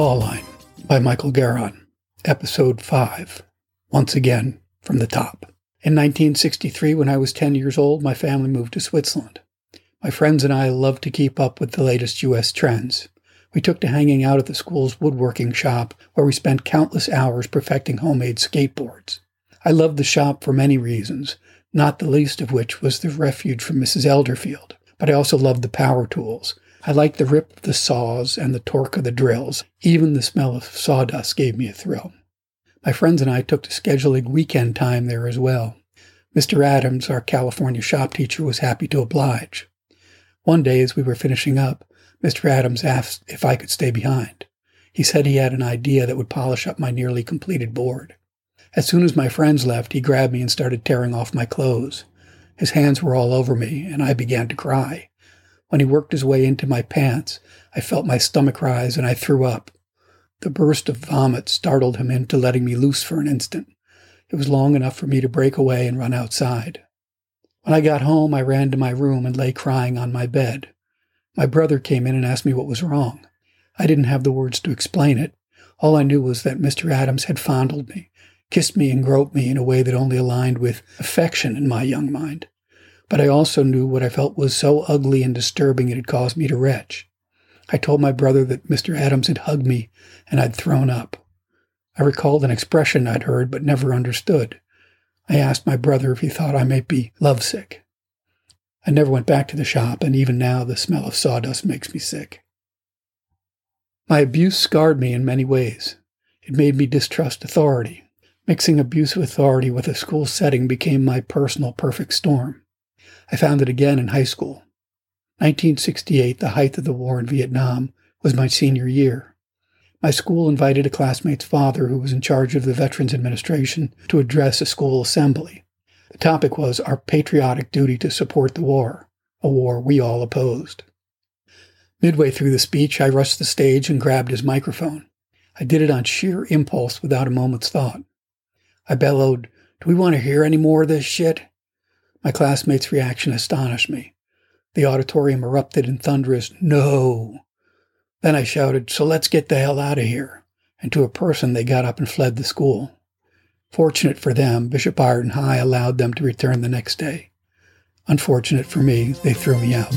Fall Line by Michael Garon, Episode 5. Once again, from the top. In 1963, when I was 10 years old, my family moved to Switzerland. My friends and I loved to keep up with the latest U.S. trends. We took to hanging out at the school's woodworking shop, where we spent countless hours perfecting homemade skateboards. I loved the shop for many reasons, not the least of which was the refuge from Mrs. Elderfield. But I also loved the power tools, I liked the rip of the saws and the torque of the drills. Even the smell of sawdust gave me a thrill. My friends and I took to scheduling weekend time there as well. Mr. Adams, our California shop teacher, was happy to oblige. One day, as we were finishing up, Mr. Adams asked if I could stay behind. He said he had an idea that would polish up my nearly completed board. As soon as my friends left, he grabbed me and started tearing off my clothes. His hands were all over me, and I began to cry. When he worked his way into my pants, I felt my stomach rise and I threw up. The burst of vomit startled him into letting me loose for an instant. It was long enough for me to break away and run outside. When I got home, I ran to my room and lay crying on my bed. My brother came in and asked me what was wrong. I didn't have the words to explain it. All I knew was that Mr. Adams had fondled me, kissed me, and groped me in a way that only aligned with affection in my young mind but I also knew what I felt was so ugly and disturbing it had caused me to retch. I told my brother that Mr. Adams had hugged me and I'd thrown up. I recalled an expression I'd heard but never understood. I asked my brother if he thought I might be lovesick. I never went back to the shop, and even now the smell of sawdust makes me sick. My abuse scarred me in many ways. It made me distrust authority. Mixing abuse of authority with a school setting became my personal perfect storm. I found it again in high school. 1968, the height of the war in Vietnam, was my senior year. My school invited a classmate's father, who was in charge of the Veterans Administration, to address a school assembly. The topic was our patriotic duty to support the war, a war we all opposed. Midway through the speech, I rushed the stage and grabbed his microphone. I did it on sheer impulse without a moment's thought. I bellowed, Do we want to hear any more of this shit? My classmates' reaction astonished me. The auditorium erupted in thunderous no. Then I shouted, So let's get the hell out of here. And to a person, they got up and fled the school. Fortunate for them, Bishop Ireton High allowed them to return the next day. Unfortunate for me, they threw me out.